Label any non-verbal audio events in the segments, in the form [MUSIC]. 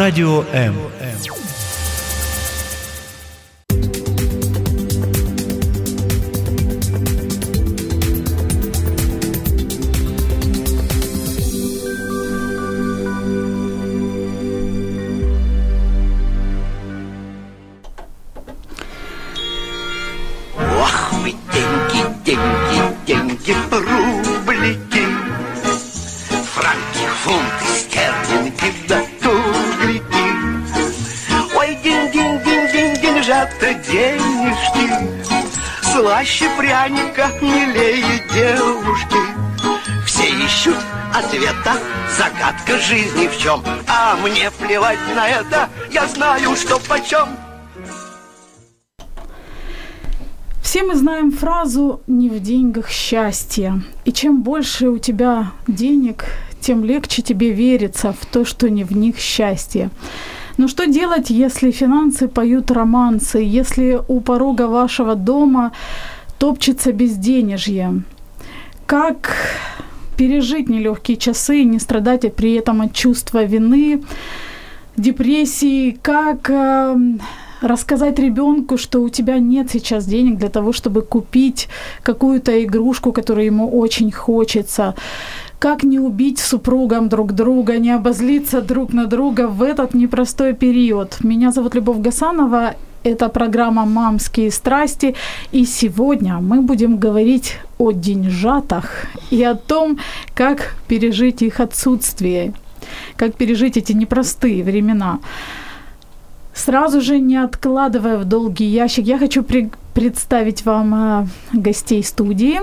Радио М. загадка жизни в чем, а мне плевать на это, я знаю, что почем. Все мы знаем фразу «не в деньгах счастье». И чем больше у тебя денег, тем легче тебе верится в то, что не в них счастье. Но что делать, если финансы поют романсы, если у порога вашего дома топчется безденежье? Как пережить нелегкие часы не страдать при этом от чувства вины, депрессии? Как э, рассказать ребенку, что у тебя нет сейчас денег для того, чтобы купить какую-то игрушку, которую ему очень хочется. Как не убить супругам друг друга, не обозлиться друг на друга в этот непростой период. Меня зовут Любовь Гасанова. Это программа «Мамские страсти». И сегодня мы будем говорить о деньжатах и о том, как пережить их отсутствие, как пережить эти непростые времена. Сразу же, не откладывая в долгий ящик, я хочу при- представить вам э, гостей студии.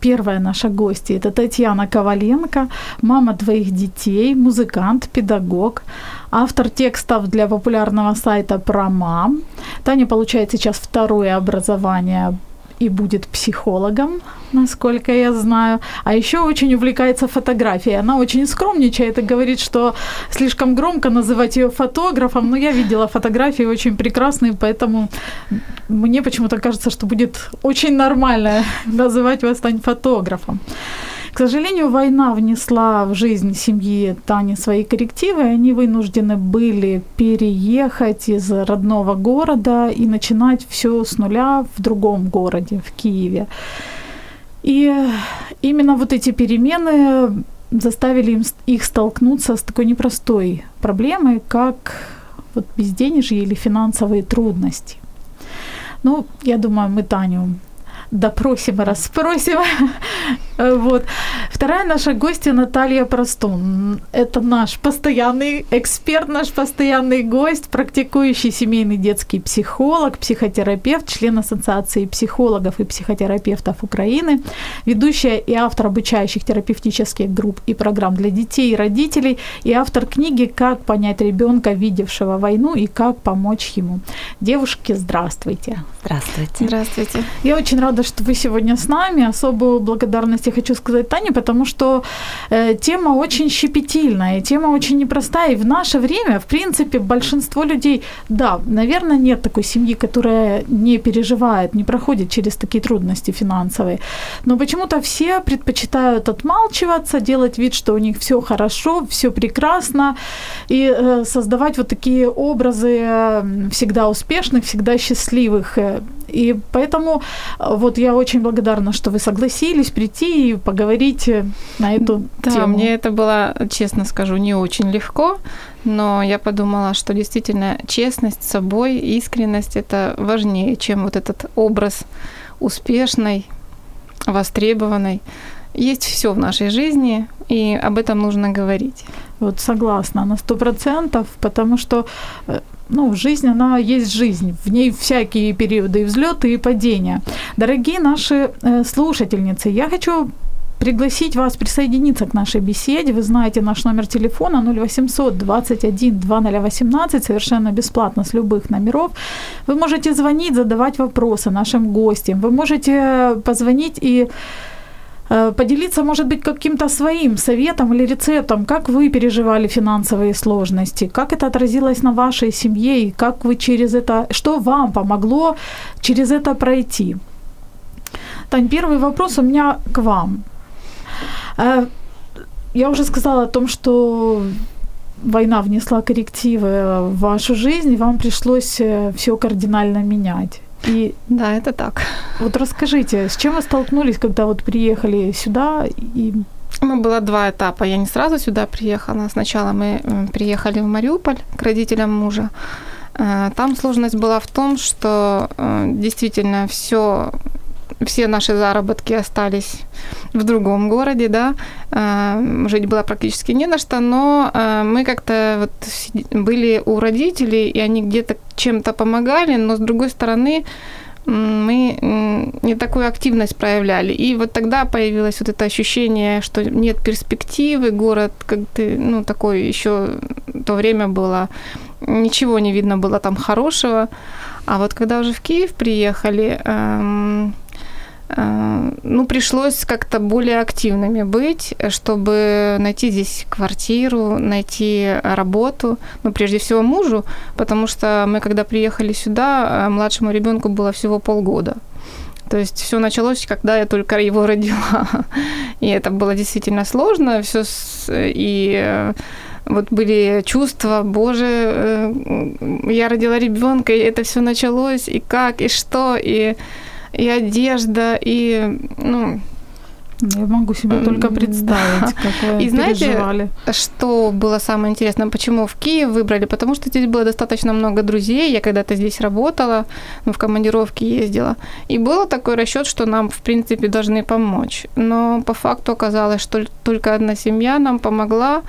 Первая наша гостья – это Татьяна Коваленко, мама двоих детей, музыкант, педагог, автор текстов для популярного сайта про мам. Таня получает сейчас второе образование и будет психологом, насколько я знаю. А еще очень увлекается фотографией. Она очень скромничает и говорит, что слишком громко называть ее фотографом, но я видела фотографии очень прекрасные, поэтому мне почему-то кажется, что будет очень нормально [LAUGHS] называть вас Тань фотографом. К сожалению, война внесла в жизнь семьи Тани свои коррективы, и они вынуждены были переехать из родного города и начинать все с нуля в другом городе, в Киеве. И именно вот эти перемены заставили им, их столкнуться с такой непростой проблемой, как вот безденежье или финансовые трудности. Ну, я думаю, мы Таню допросим и расспросим. [LAUGHS] вот. Вторая наша гостья Наталья Простун. Это наш постоянный эксперт, наш постоянный гость, практикующий семейный детский психолог, психотерапевт, член Ассоциации психологов и психотерапевтов Украины, ведущая и автор обучающих терапевтических групп и программ для детей и родителей, и автор книги «Как понять ребенка, видевшего войну, и как помочь ему». Девушки, здравствуйте. Здравствуйте. Здравствуйте. Я очень рада, что вы сегодня с нами. Особую благодарность я хочу сказать Тане, потому что э, тема очень щепетильная, тема очень непростая. И в наше время, в принципе, большинство людей, да, наверное, нет такой семьи, которая не переживает, не проходит через такие трудности финансовые. Но почему-то все предпочитают отмалчиваться, делать вид, что у них все хорошо, все прекрасно, и э, создавать вот такие образы э, всегда успешных, всегда счастливых. И поэтому э, вот я очень благодарна, что вы согласились прийти и поговорить э, на эту Да, тему. мне это было, честно скажу, не очень легко, но я подумала, что действительно честность с собой, искренность это важнее, чем вот этот образ успешной, востребованной. Есть все в нашей жизни, и об этом нужно говорить. Вот согласна на сто процентов, потому что э, ну, жизнь, она есть жизнь. В ней всякие периоды и взлеты, и падения. Дорогие наши э, слушательницы, я хочу пригласить вас присоединиться к нашей беседе. Вы знаете наш номер телефона 0800 21 2018, совершенно бесплатно с любых номеров. Вы можете звонить, задавать вопросы нашим гостям. Вы можете позвонить и поделиться, может быть, каким-то своим советом или рецептом, как вы переживали финансовые сложности, как это отразилось на вашей семье и как вы через это, что вам помогло через это пройти. Тань, первый вопрос у меня к вам. Э, я уже сказала о том, что война внесла коррективы в вашу жизнь, и вам пришлось э, все кардинально менять. И да, это так. Вот расскажите, с чем вы столкнулись, когда вот приехали сюда и ну, было два этапа. Я не сразу сюда приехала. Сначала мы приехали в Мариуполь к родителям мужа. Э, там сложность была в том, что э, действительно все все наши заработки остались в другом городе, да, э, жить было практически не на что, но мы как-то вот были у родителей, и они где-то чем-то помогали, но с другой стороны, мы не такую активность проявляли. И вот тогда появилось вот это ощущение, что нет перспективы, город как ты, ну, такой еще то время было, ничего не видно было там хорошего. А вот когда уже в Киев приехали, эм, Э, ну, пришлось как-то более активными быть, чтобы найти здесь квартиру, найти работу, ну, прежде всего мужу, потому что мы, когда приехали сюда, э, младшему ребенку было всего полгода. То есть все началось, когда я только его родила. [LAUGHS] И это было действительно сложно, все и э, вот были чувства, боже, я родила ребенка, и это все началось, и как, и что, и и одежда, и, ну, я могу себе только представить, как вы И знаете, переживали. что было самое интересное, почему в Киев выбрали? Потому что здесь было достаточно много друзей, я когда-то здесь работала, ну, в командировке ездила, и был такой расчет, что нам, в принципе, должны помочь. Но по факту оказалось, что только одна семья нам помогла,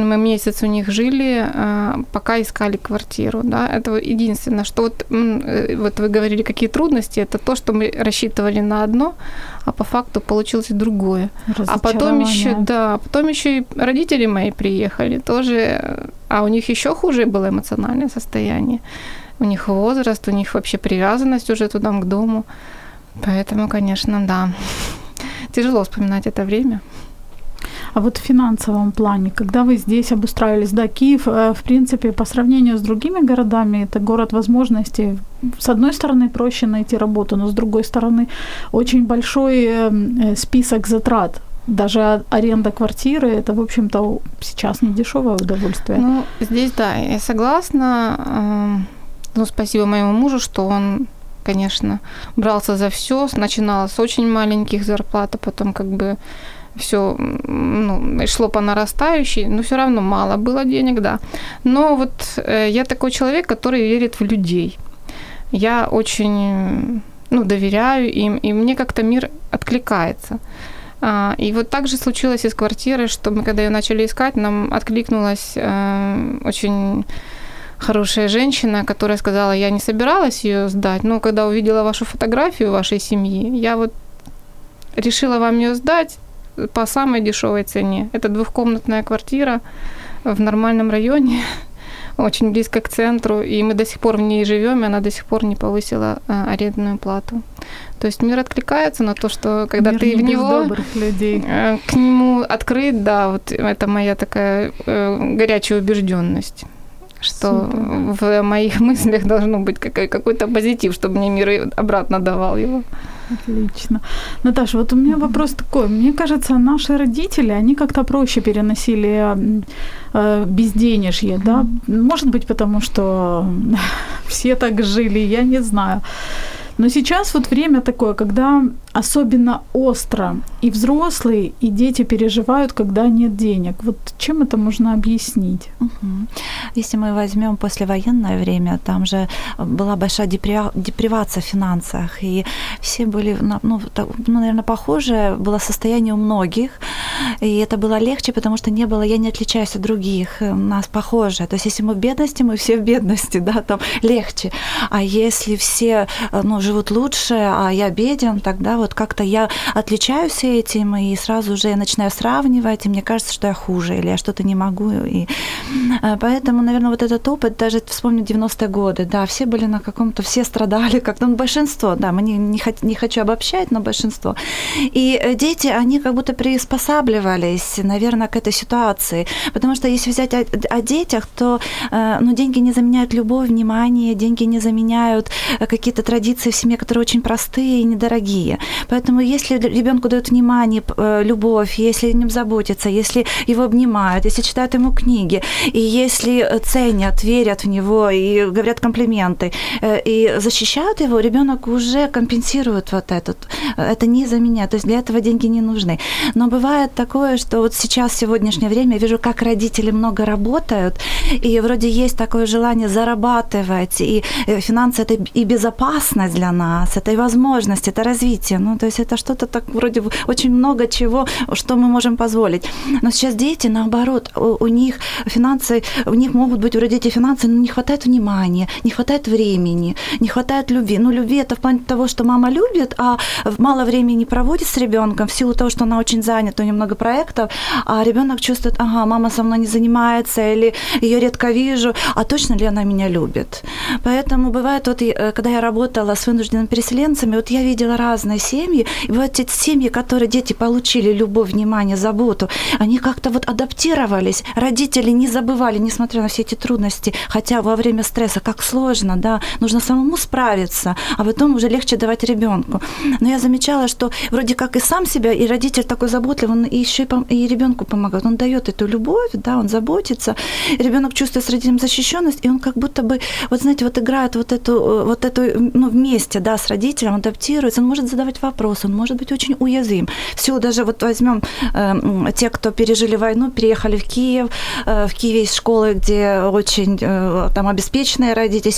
мы месяц у них жили, а, пока искали квартиру. Да? Это единственное, что вот, э, вот вы говорили, какие трудности, это то, что мы рассчитывали на одно, а по факту получилось другое. А потом еще, да, потом еще и родители мои приехали тоже, а у них еще хуже было эмоциональное состояние. У них возраст, у них вообще привязанность уже туда к дому. Поэтому, конечно, да. Тяжело вспоминать это время. А вот в финансовом плане, когда вы здесь обустраивались, да, Киев, э, в принципе, по сравнению с другими городами, это город возможностей. С одной стороны, проще найти работу, но с другой стороны, очень большой э, э, список затрат даже аренда квартиры это, в общем-то, сейчас не дешевое удовольствие. Ну, здесь да, я согласна. Ну, спасибо моему мужу, что он, конечно, брался за все. Начинал с очень маленьких зарплат, а потом как бы все ну, шло по нарастающей, но все равно мало было денег, да. Но вот э, я такой человек, который верит в людей. Я очень ну, доверяю им, и мне как-то мир откликается. А, и вот так же случилось и с квартирой, что мы, когда ее начали искать, нам откликнулась э, очень хорошая женщина, которая сказала, я не собиралась ее сдать, но когда увидела вашу фотографию вашей семьи, я вот решила вам ее сдать, по самой дешевой цене. Это двухкомнатная квартира в нормальном районе, [LAUGHS] очень близко к центру, и мы до сих пор в ней живем, и она до сих пор не повысила а, арендную плату. То есть мир откликается на то, что когда мир ты в него людей. Э, к нему открыт, да, вот это моя такая э, горячая убежденность что Супер. в моих [LAUGHS] мыслях должно быть какой-то позитив, чтобы мне мир обратно давал его. Отлично. Наташа, вот у меня вопрос такой. Мне кажется, наши родители, они как-то проще переносили э, безденежье, да? Может быть, потому что [LAUGHS] все так жили, я не знаю. Но сейчас вот время такое, когда особенно остро и взрослые, и дети переживают, когда нет денег. Вот чем это можно объяснить? Угу. Если мы возьмем послевоенное время, там же была большая депривация в финансах, и все были, ну, ну, наверное, похожее было состояние у многих, и это было легче, потому что не было, я не отличаюсь от других, у нас похоже. То есть если мы в бедности, мы все в бедности, [LAUGHS] да, там легче. А если все, ну, живут лучше, а я беден, тогда вот как-то я отличаюсь этим, и сразу же я начинаю сравнивать, и мне кажется, что я хуже, или я что-то не могу. И э, поэтому, наверное, вот этот опыт, даже вспомню 90-е годы, да, все были на каком-то, все страдали, [LAUGHS] как-то, ну, большинство, да, мы не, не, не хочу обобщать, но большинство. И э, дети, они как будто приспосабливаются приспосабливались, наверное, к этой ситуации. Потому что если взять о, о детях, то э, ну, деньги не заменяют любовь, внимание, деньги не заменяют э, какие-то традиции в семье, которые очень простые и недорогие. Поэтому если ребенку дают внимание, э, любовь, если о нем заботятся, если его обнимают, если читают ему книги, и если ценят, верят в него и говорят комплименты, и защищают его, ребенок уже компенсирует вот этот. Это не заменяет. То есть для этого деньги не нужны. Но бывает такое, что вот сейчас, в сегодняшнее время, я вижу, как родители много работают, и вроде есть такое желание зарабатывать, и э, финансы это и безопасность для нас, это и возможность, это развитие. Ну, то есть это что-то так вроде очень много чего, что мы можем позволить. Но сейчас дети, наоборот, у, у них финансы, у них могут быть у родителей финансы, но не хватает внимания, не хватает времени, не хватает любви. Ну, любви это в плане того, что мама любит, а мало времени проводит с ребенком в силу того, что она очень занята, у нее много проектов, а ребенок чувствует, ага, мама со мной не занимается, или ее редко вижу, а точно ли она меня любит? Поэтому бывает, вот, э, когда я работала с вынужденными переселенцами, вот я видела разные семьи, и вот эти семьи, которые дети получили любовь, внимание, заботу, они как-то вот адаптировались, родители не забывали, несмотря на все эти трудности, хотя во время стресса, как сложно, да, нужно самому справиться, а потом уже легче давать ребенку. Но я замечала, что вроде как и сам себя, и родитель такой заботливый, он еще и, и ребенку помогает, он дает эту любовь, да, он заботится, ребенок чувствует с родителем защищенность, и он как будто бы, вот знаете, вот играет вот эту, э, вот эту, ну, вместе, да, с родителем, адаптируется, он может задавать вопросы, он может быть очень уязвим. Все, даже вот возьмем э, те, кто пережили войну, переехали в Киев, э, в Киеве есть школы, где очень э, там обеспеченные родители,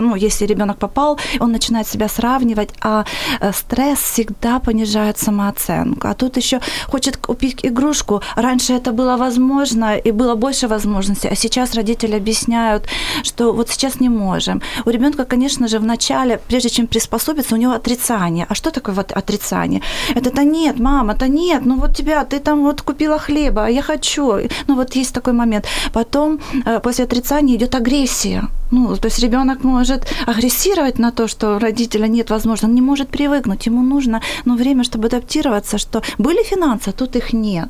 ну, если ребенок попал, он начинает себя сравнивать, а э, стресс всегда понижает самооценку. А тут еще хочет купить игрушку. Раньше это было возможно и было больше возможностей, а сейчас родители объясняют, что вот сейчас не можем. У ребенка, конечно же, в начале, прежде чем приспособиться, у него отрицание. А что такое вот отрицание? Это то нет, мама, это нет, ну вот тебя, ты там вот купила хлеба, а я хочу. Ну вот есть такой момент. Потом э, после отрицания идет агрессия. Ну, то есть ребенок может агрессировать на то, что родителя нет возможности, он не может привыкнуть, ему нужно ну, время, чтобы адаптироваться, что были финансы, а тут их нет.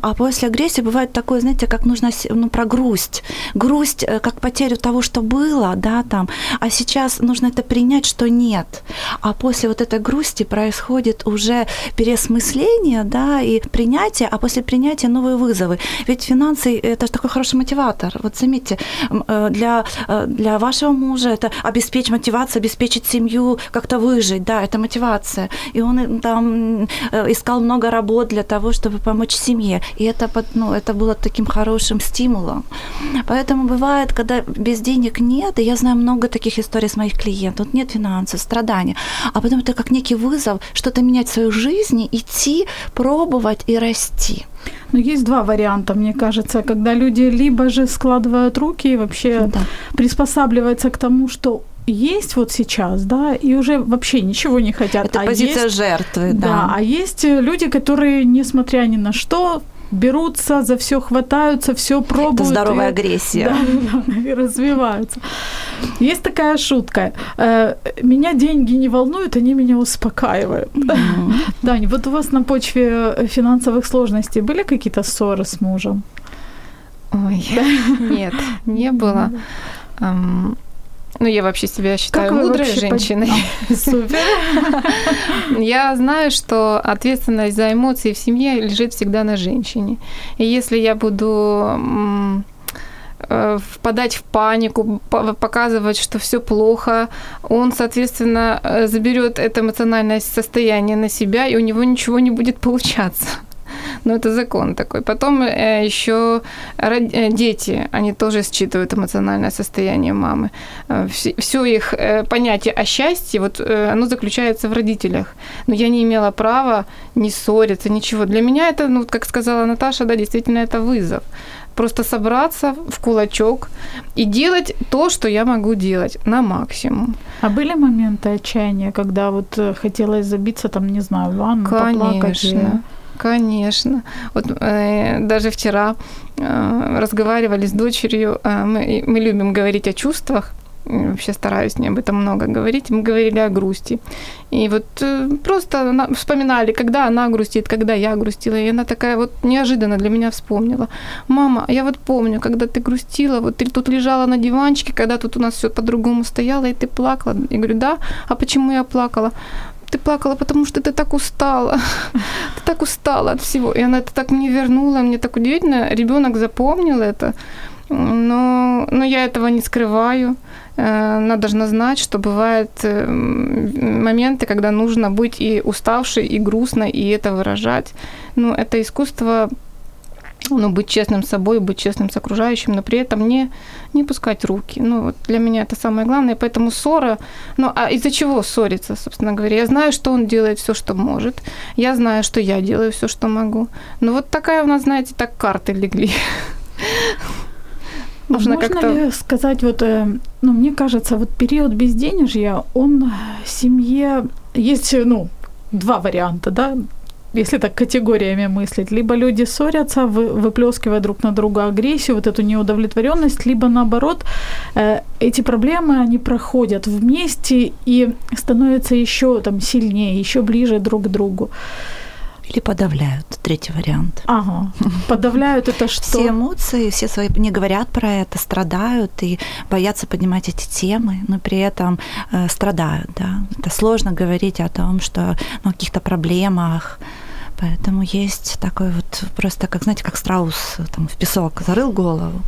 А после агрессии бывает такое, знаете, как нужно ну, про грусть. Грусть, э, как потерю того, что было, да, там, а сейчас нужно это принять, что нет. А после вот этой грусти происходит уже переосмысление, да, и принятие, а после принятия новые вызовы. Ведь финансы – это же такой хороший мотиватор. Вот заметьте, э, для э, для вашего мужа это обеспечить мотивацию, обеспечить семью, как-то выжить, да, это мотивация. И он там искал много работ для того, чтобы помочь семье. И это, ну, это было таким хорошим стимулом. Поэтому бывает, когда без денег нет, и я знаю много таких историй с моих клиентов, вот нет финансов, страдания, а потом это как некий вызов что-то менять в своей жизни, идти, пробовать и расти. Но есть два варианта, мне кажется, когда люди либо же складывают руки и вообще да. приспосабливаются к тому, что есть вот сейчас, да, и уже вообще ничего не хотят. Это а позиция есть, жертвы, да. Да, а есть люди, которые, несмотря ни на что, берутся, за все хватаются, все пробуют. Это здоровая и, агрессия. Да, да, и развиваются. Есть такая шутка. Э, меня деньги не волнуют, они меня успокаивают. Mm-hmm. Дань, вот у вас на почве финансовых сложностей были какие-то ссоры с мужем? Ой, нет, не было. Ну, я вообще себя считаю как мудрой женщиной. Под... [LAUGHS] Супер. [LAUGHS] Я знаю, что ответственность за эмоции в семье лежит всегда на женщине. И если я буду э, впадать в панику, показывать, что все плохо, он, соответственно, э, заберет это эмоциональное состояние на себя, и у него ничего не будет получаться. Ну, это закон такой. Потом э, еще э, дети, они тоже считывают эмоциональное состояние мамы. Э, Все их понятие о счастье, вот оно заключается в родителях. Но я не имела права не ссориться, ничего. Для меня это, ну, как сказала Наташа, да, действительно это вызов просто собраться в кулачок и делать то, что я могу делать на максимум. А были моменты отчаяния, когда вот хотелось забиться, там, не знаю, в ванну, Конечно. поплакать? Конечно. Вот э, даже вчера э, разговаривали с дочерью. Э, мы, мы любим говорить о чувствах. вообще стараюсь не об этом много говорить. Мы говорили о грусти. И вот э, просто она, вспоминали, когда она грустит, когда я грустила. И она такая вот неожиданно для меня вспомнила. Мама, я вот помню, когда ты грустила, вот ты тут лежала на диванчике, когда тут у нас все по-другому стояло, и ты плакала. Я говорю, да, а почему я плакала? Ты плакала, потому что ты так устала. [LAUGHS] Ты так устала от всего. И она это так мне вернула. Мне так удивительно. Ребенок запомнил это. Но, но я этого не скрываю. Э, она должна знать, что бывают э, моменты, когда нужно быть и уставшей, и грустной, и это выражать. Ну, это искусство ну, быть честным с собой, быть честным с окружающим, но при этом не, не пускать руки. Ну, вот для меня это самое главное, поэтому ссора, ну, а из-за чего ссориться, собственно говоря? Я знаю, что он делает все, что может, я знаю, что я делаю все, что могу. Но вот такая у нас, знаете, так карты легли. [LAUGHS] Нужно Можно как-то... ли сказать, вот, э, ну, мне кажется, вот период безденежья, он семье... Есть, ну, два варианта, да, если так категориями мыслить, либо люди ссорятся, выплескивая друг на друга агрессию, вот эту неудовлетворенность, либо наоборот, э, эти проблемы, они проходят вместе и становятся еще там сильнее, еще ближе друг к другу. Или подавляют, третий вариант. Ага. [LAUGHS] Подавляют это что? Все эмоции, все свои не говорят про это, страдают и боятся поднимать эти темы, но при этом э, страдают, да. Это сложно говорить о том, что ну, о каких-то проблемах, Поэтому есть такой вот просто, как знаете, как страус там в песок зарыл голову,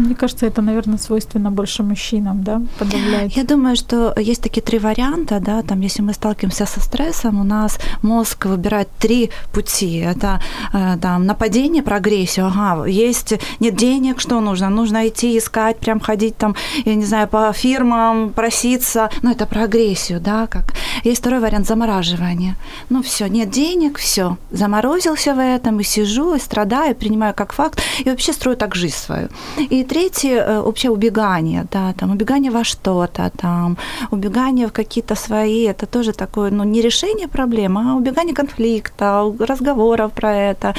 мне кажется, это, наверное, свойственно больше мужчинам, да, подавлять. Я думаю, что есть такие три варианта, да, там, если мы сталкиваемся со стрессом, у нас мозг выбирает три пути. Это э, там нападение, прогрессию, ага, есть, нет денег, что нужно? Нужно идти искать, прям ходить там, я не знаю, по фирмам, проситься, ну, это про агрессию, да, как. Есть второй вариант замораживания. Ну, все, нет денег, все, заморозился в этом, и сижу, и страдаю, принимаю как факт, и вообще строю так жизнь свою. И третье э, вообще убегание, да, там убегание во что-то, там убегание в какие-то свои, это тоже такое, ну, не решение проблемы, а убегание конфликта, разговоров про это.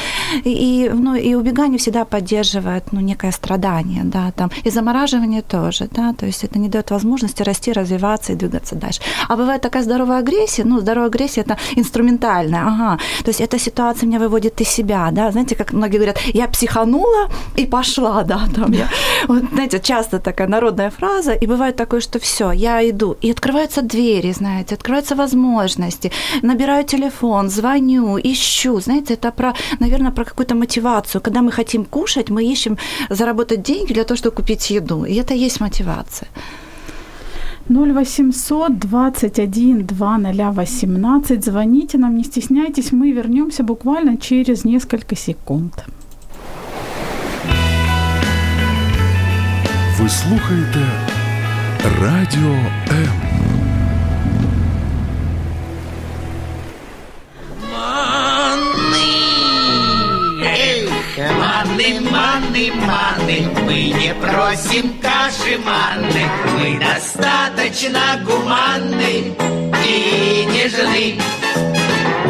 И, ну, и убегание всегда поддерживает, ну, некое страдание, да, там, и замораживание тоже, да, то есть это не дает возможности расти, развиваться и двигаться дальше. А бывает такая здоровая агрессия, ну, здоровая агрессия это инструментальная, ага, то есть эта ситуация меня выводит из себя, да, знаете, как многие говорят, я психанула и пошла, да, там я вот, знаете, часто такая народная фраза, и бывает такое, что все, я иду, и открываются двери, знаете, открываются возможности, набираю телефон, звоню, ищу, знаете, это про, наверное, про какую-то мотивацию. Когда мы хотим кушать, мы ищем заработать деньги для того, чтобы купить еду, и это есть мотивация. 0800 21 2018. Звоните нам, не стесняйтесь, мы вернемся буквально через несколько секунд. Ви слухаєте Радіо М. Маны, маны, маны, мы не просим каши манны, мы достаточно гуманны и нежны.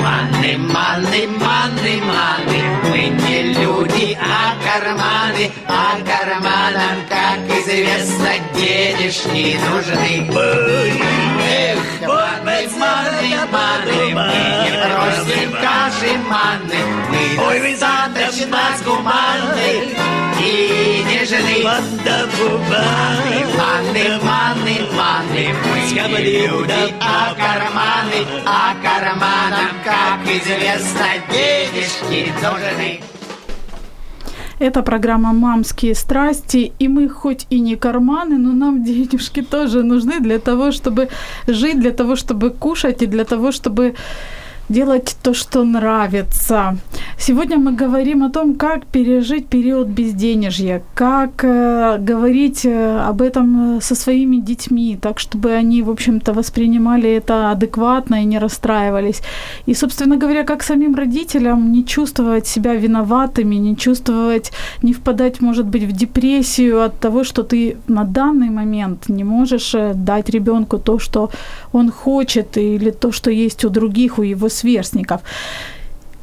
Маны, маны, маны, маны, мы не люди, а карманы, а карманам, как известно, денежки нужны. Эх, маны, маны, маны, мы не просим манны, мы достаточно гуманны и нежны. Маны, маны, маны, маны, мы не люди, а карманы, а карманам, как известно, денежки нужны. Это программа «Мамские страсти», и мы хоть и не карманы, но нам денежки тоже нужны для того, чтобы жить, для того, чтобы кушать и для того, чтобы делать то, что нравится. Сегодня мы говорим о том, как пережить период безденежья, как э, говорить э, об этом со своими детьми, так чтобы они, в общем-то, воспринимали это адекватно и не расстраивались. И, собственно говоря, как самим родителям не чувствовать себя виноватыми, не чувствовать, не впадать, может быть, в депрессию от того, что ты на данный момент не можешь э, дать ребенку то, что он хочет, или то, что есть у других, у его сверстников.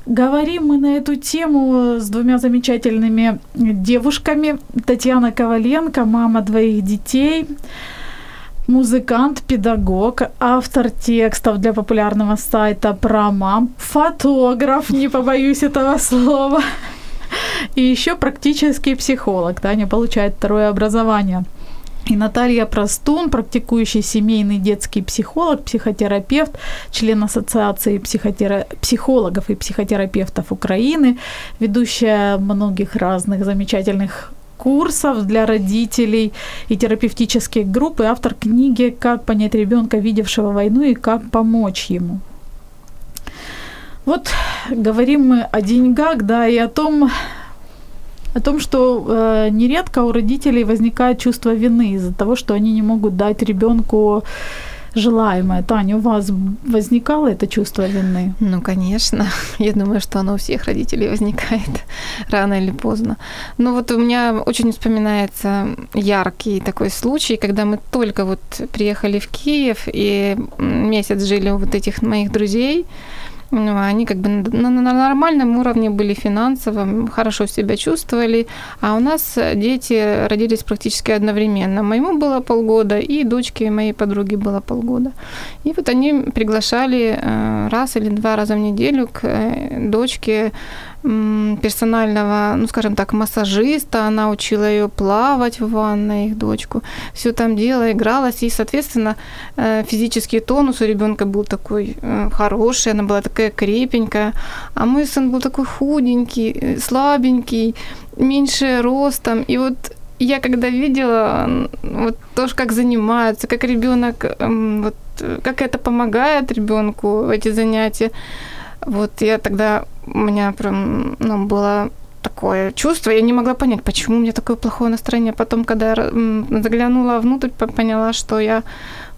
Говорим мы на эту тему с двумя замечательными девушками. Татьяна Коваленко, мама двоих детей. музыкант, педагог, автор текстов для популярного сайта про мам, фотограф, не побоюсь этого слова, и еще практический психолог. Таня получает второе образование. И Наталья Простун, практикующий семейный детский психолог, психотерапевт, член Ассоциации психотера... психологов и психотерапевтов Украины, ведущая многих разных замечательных курсов для родителей и терапевтических групп, и автор книги «Как понять ребенка, видевшего войну, и как помочь ему». Вот говорим мы о деньгах, да, и о том, о том, что э, нередко у родителей возникает чувство вины из-за того, что они не могут дать ребенку желаемое. Таня, у вас возникало это чувство вины? Ну, конечно. [LAUGHS] Я думаю, что оно у всех родителей возникает [LAUGHS] рано или поздно. Но вот у меня очень вспоминается яркий такой случай, когда мы только вот приехали в Киев и месяц жили у вот этих моих друзей, ну, они как бы на, на нормальном уровне были финансово, хорошо себя чувствовали, а у нас дети родились практически одновременно. Моему было полгода, и дочке моей подруги было полгода. И вот они приглашали э, раз или два раза в неделю к э, дочке персонального, ну, скажем так, массажиста, она учила ее плавать в ванной, их дочку, все там делала, игралась, и, соответственно, э, физический тонус у ребенка был такой э, хороший, она была такая крепенькая, а мой сын был такой худенький, э, слабенький, меньше ростом, и вот я когда видела вот то, как занимаются, как ребенок, вот, как это помогает ребенку эти занятия, вот я тогда, у меня прям, ну, было такое чувство, я не могла понять, почему у меня такое плохое настроение. Потом, когда я заглянула внутрь, поняла, что я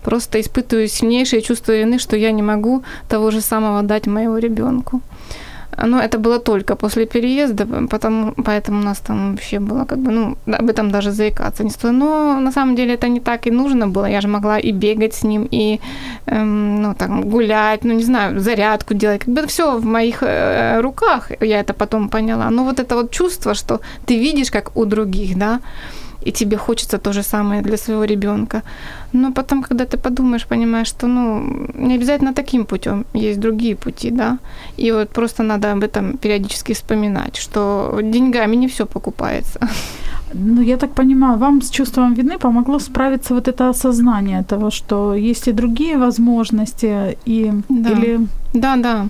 просто испытываю сильнейшее чувство вины, что я не могу того же самого дать моему ребенку. Но это было только после переезда, потому, поэтому у нас там вообще было как бы, ну, об этом даже заикаться не стоило. Но на самом деле это не так и нужно было. Я же могла и бегать с ним, и, эм, ну, там, гулять, ну, не знаю, зарядку делать. Как бы все в моих э, руках, я это потом поняла. Но вот это вот чувство, что ты видишь, как у других, да, и тебе хочется то же самое для своего ребенка. Но потом, когда ты подумаешь, понимаешь, что ну, не обязательно таким путем, есть другие пути, да. И вот просто надо об этом периодически вспоминать, что деньгами не все покупается. Ну, я так понимаю, вам с чувством вины помогло справиться вот это осознание того, что есть и другие возможности, и да. или да, да.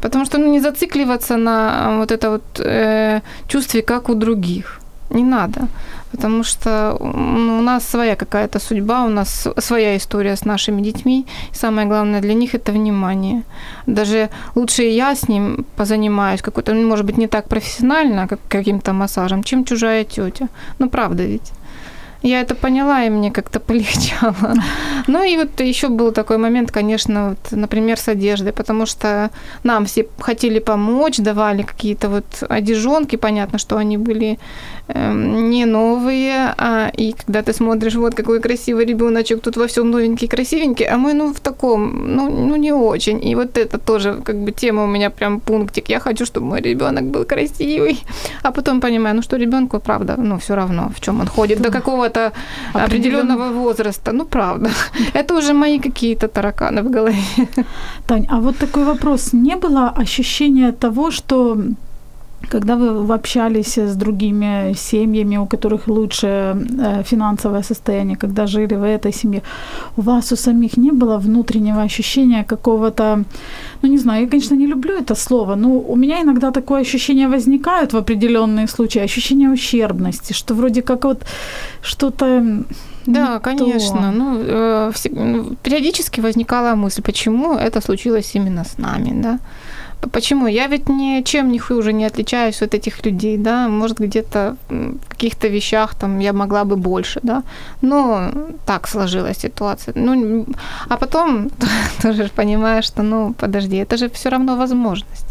Потому что ну, не зацикливаться на вот это вот э, чувстве, как у других. Не надо потому что у нас своя какая-то судьба, у нас своя история с нашими детьми. И самое главное для них это внимание. Даже лучше я с ним позанимаюсь, какой-то, ну, может быть, не так профессионально, как каким-то массажем, чем чужая тетя. Ну, правда ведь. Я это поняла, и мне как-то [LAUGHS] полегчало. Ну и вот еще был такой момент, конечно, вот, например, с одеждой, потому что нам все хотели помочь, давали какие-то вот одежонки, понятно, что они были э, не новые, а, и когда ты смотришь, вот какой красивый ребеночек, тут во всем новенький, красивенький, а мы, ну, в таком, ну, ну, не очень. И вот это тоже, как бы, тема у меня прям пунктик. Я хочу, чтобы мой ребенок был красивый. А потом понимаю, ну, что ребенку, правда, ну, все равно, в чем он ходит, до какого какого-то определенного возраста. Ну, правда. [LAUGHS] Это уже мои какие-то тараканы в голове. Тань, а вот такой вопрос. Не было ощущения того, что когда вы общались с другими семьями, у которых лучше э, финансовое состояние, когда жили в этой семье, у вас у самих не было внутреннего ощущения какого-то, ну не знаю, я, конечно, не люблю это слово, но у меня иногда такое ощущение возникает в определенные случаи, ощущение ущербности, что вроде как вот что-то да, конечно. Ну, э, ну, периодически возникала мысль, почему это случилось именно с нами, да. Почему? Я ведь ничем не хуже не отличаюсь от этих людей, да, может, где-то в каких-то вещах там я могла бы больше, да, но так сложилась ситуация. Ну, а потом [LAUGHS] тоже понимаешь, что, ну, подожди, это же все равно возможность.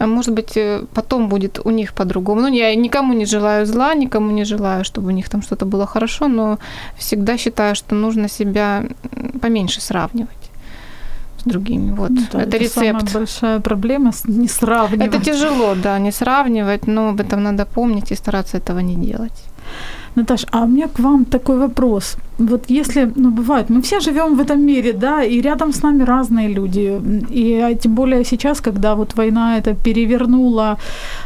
А может быть, э, потом будет у них по-другому. Ну, я никому не желаю зла, никому не желаю, чтобы у них там что-то было хорошо, но всегда считаю, что нужно себя поменьше сравнивать с другими. Вот, ну, да, это, это рецепт. Самая большая проблема не сравнивать. Это тяжело, да, не сравнивать, но об этом надо помнить и стараться этого не делать. Наташ, а у меня к вам такой вопрос. Вот если, ну, бывает, мы все живем в этом мире, да, и рядом с нами разные люди. И а тем более сейчас, когда вот война это перевернула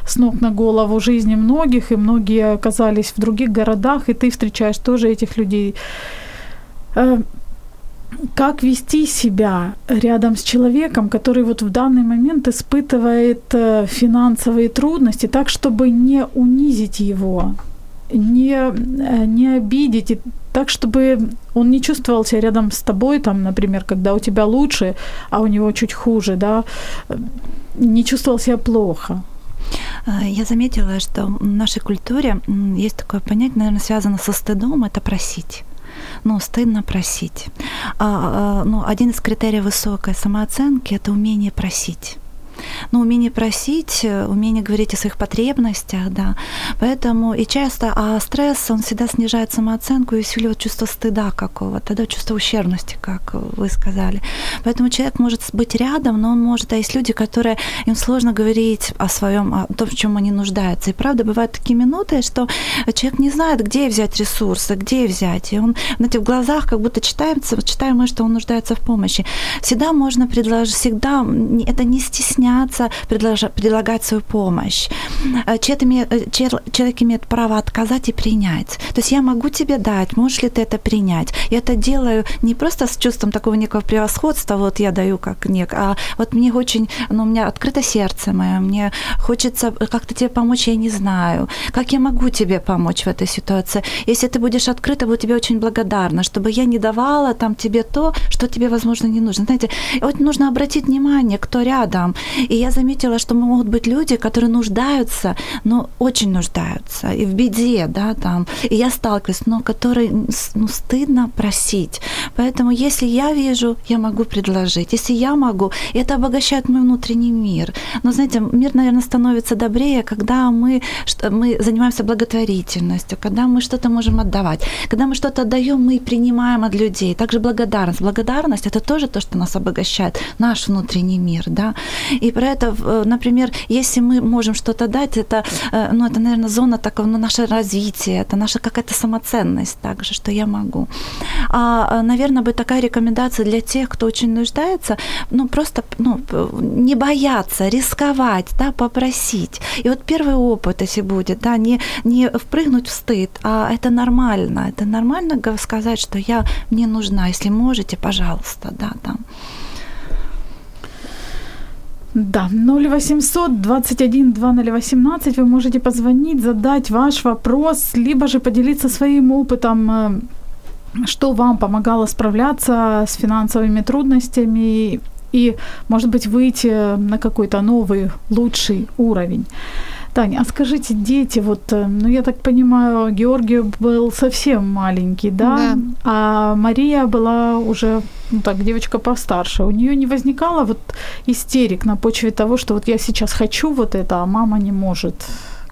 с ног на голову жизни многих, и многие оказались в других городах, и ты встречаешь тоже этих людей. Э, как вести себя рядом с человеком, который вот в данный момент испытывает э, финансовые трудности, так, чтобы не унизить его, не, э, не обидеть, и так, чтобы он не чувствовал себя рядом с тобой, там, например, когда у тебя лучше, а у него чуть хуже, да, не чувствовал себя плохо. Э, я заметила, что в нашей культуре есть такое понятие, наверное, связано со стыдом, это просить ну, стыдно просить. А, а, ну, один из критериев высокой самооценки – это умение просить ну, умение просить, э, умение говорить о своих потребностях, да. Поэтому и часто, а стресс, он всегда снижает самооценку и усиливает чувство стыда какого-то, да, чувство ущербности, как вы сказали. Поэтому человек может быть рядом, но он может, а есть люди, которые, им сложно говорить о своем, о том, в чем они нуждаются. И правда, бывают такие минуты, что человек не знает, где взять ресурсы, где взять. И он, знаете, в глазах как будто читается, читаем мы, что он нуждается в помощи. Всегда можно предложить, всегда, это не стесняться стесняться предлагать свою помощь. Э, э, человек имеет право отказать и принять. То есть я могу тебе дать, можешь ли ты это принять? Я это делаю не просто с чувством такого некого превосходства, вот я даю как нек, а вот мне очень, ну, у меня открыто сердце мое, мне хочется как-то тебе помочь, я не знаю. Как я могу тебе помочь в этой ситуации? Если ты будешь открыта, буду тебе очень благодарна, чтобы я не давала там тебе то, что тебе, возможно, не нужно. Знаете, вот нужно обратить внимание, кто рядом. И я заметила, что могут быть люди, которые нуждаются, но очень нуждаются, и в беде, да, там. И я сталкиваюсь, но которые, ну, стыдно просить. Поэтому, если я вижу, я могу предложить. Если я могу, это обогащает мой внутренний мир. Но, знаете, мир, наверное, становится добрее, когда мы, мы занимаемся благотворительностью, когда мы что-то можем отдавать. Когда мы что-то отдаем, мы принимаем от людей. Также благодарность. Благодарность – это тоже то, что нас обогащает, наш внутренний мир, да. И про это, э, например, если мы можем что-то дать, это, э, ну, это, наверное, зона такого, ну, наше развитие, это наша какая-то самоценность также, что я могу. А, э, наверное, бы такая рекомендация для тех, кто очень нуждается, ну, просто, ну, не бояться, рисковать, да, попросить. И вот первый опыт, если будет, да, не, не впрыгнуть в стыд, а это нормально, это нормально сказать, что я, мне нужна, если можете, пожалуйста, да, там. Да, 0800 21 2018 вы можете позвонить, задать ваш вопрос, либо же поделиться своим опытом, э, что вам помогало справляться с финансовыми трудностями и, может быть, выйти на какой-то новый, лучший уровень. Таня, а скажите, дети, вот, э, ну я так понимаю, Георгий был совсем маленький, да? Да. А Мария была уже, ну так, девочка постарше. У нее не возникало вот истерик на почве того, что вот я сейчас хочу вот это, а мама не может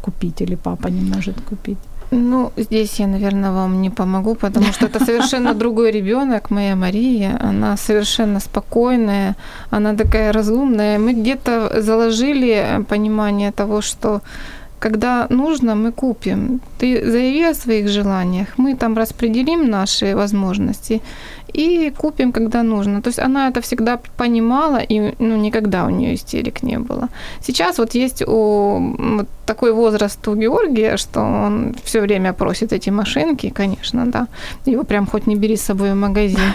купить или папа не может купить? Ну, здесь я, наверное, вам не помогу, потому что это совершенно [LAUGHS] другой ребенок, моя Мария. Она совершенно спокойная, она такая разумная. Мы где-то заложили понимание того, что когда нужно, мы купим. Ты заяви о своих желаниях, мы там распределим наши возможности и купим, когда нужно. То есть она это всегда понимала, и ну, никогда у нее истерик не было. Сейчас вот есть у, вот такой возраст у Георгия, что он все время просит эти машинки, конечно, да. Его прям хоть не бери с собой в магазин.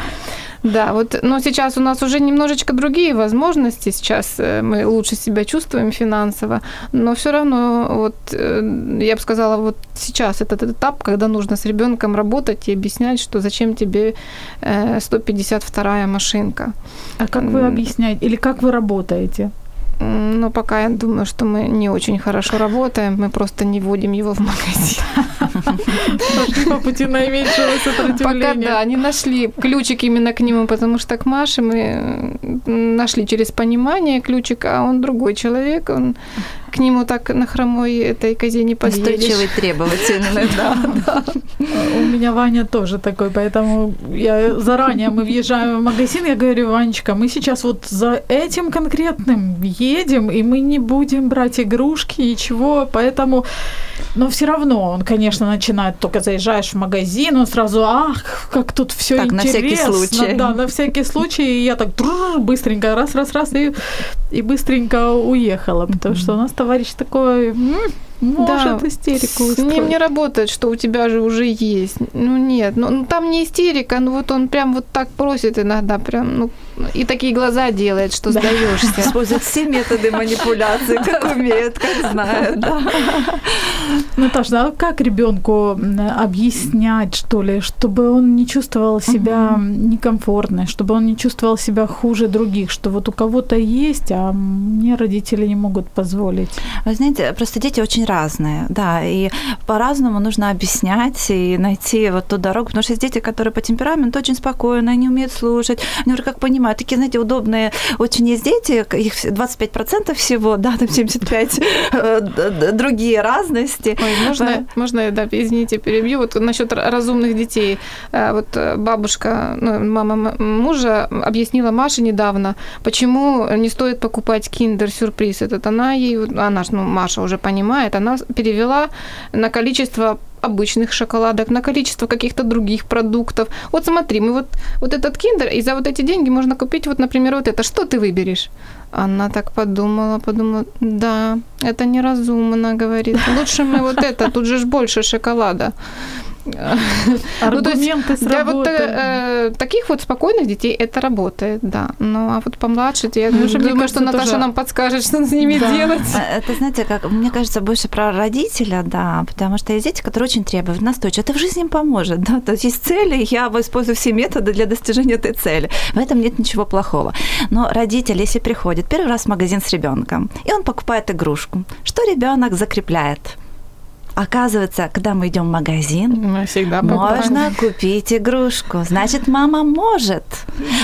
Да, вот, но сейчас у нас уже немножечко другие возможности. Сейчас э, мы лучше себя чувствуем финансово, но все равно, вот, э, я бы сказала, вот сейчас этот этап, когда нужно с ребенком работать и объяснять, что зачем тебе 152 э, машинка. А как вы объясняете или как вы работаете? Но пока я думаю, что мы не очень хорошо работаем, мы просто не вводим его в магазин. Пошли по пути наименьшего сопротивления. Пока да, не нашли ключик именно к нему, потому что к Маше мы нашли через понимание ключик, а он другой человек, он к нему так на хромой этой козе не подъедешь. Устойчивый, требовательный, [LAUGHS] да, да. У меня Ваня тоже такой, поэтому я заранее мы въезжаем в магазин, я говорю, Ванечка, мы сейчас вот за этим конкретным едем, и мы не будем брать игрушки, ничего, поэтому... Но все равно он, конечно, начинает, только заезжаешь в магазин, он сразу, ах, как тут все Так, на интересно. всякий случай. Да, на всякий случай. И я так быстренько, раз, раз, раз, и, и быстренько уехала, потому что у нас товарищ такой, может истерику С ним устроить. не работает, что у тебя же уже есть. Ну нет, ну, ну, там не истерика, ну вот он прям вот так просит иногда, прям, ну, и такие глаза делает, что сдаешься. Использует все методы манипуляции, как умеет, как знает, да. Наташа, а как ребенку объяснять, что ли, чтобы он не чувствовал себя некомфортно, чтобы он не чувствовал себя хуже других, что вот у кого-то есть, а мне родители не могут позволить? Вы знаете, просто дети очень разные, да, и по-разному нужно объяснять и найти вот ту дорогу, потому что есть дети, которые по темпераменту очень спокойны, они умеют слушать, они вроде как понимают, такие, знаете, удобные очень есть дети, их 25% всего, да, там 75 э, другие разности. Ой, можно, можно, да, извините, перебью. Вот насчет разумных детей. Э, Вот э, бабушка, ну, мама мужа объяснила Маше недавно, почему не стоит покупать киндер-сюрприз этот. Она ей, она ж, ну, Маша уже понимает, она перевела на количество обычных шоколадок, на количество каких-то других продуктов. Вот смотри, мы вот, вот этот киндер, и за вот эти деньги можно купить, вот, например, вот это. Что ты выберешь? Она так подумала, подумала, да, это неразумно, говорит. Лучше мы вот это, тут же больше шоколада. Ну, Аргументы Для вот сработали. э, таких вот спокойных детей это работает, да. Ну, а вот помладше, я Ну, уже, мне думаю, кажется, что Наташа тоже- нам подскажет, что с ними Да. делать. А, Это, знаете, как, мне кажется, больше про родителя, да, потому что есть дети, которые очень требуют, настойчиво. Это в жизни им поможет, да, то есть есть цели, я использую все методы для достижения этой цели. В этом нет ничего плохого. Но родитель, если приходит первый раз в магазин с ребенком, и он покупает игрушку, что ребенок закрепляет? Оказывается, когда мы идем в магазин, Мы всегда можно купить игрушку. Значит, мама может.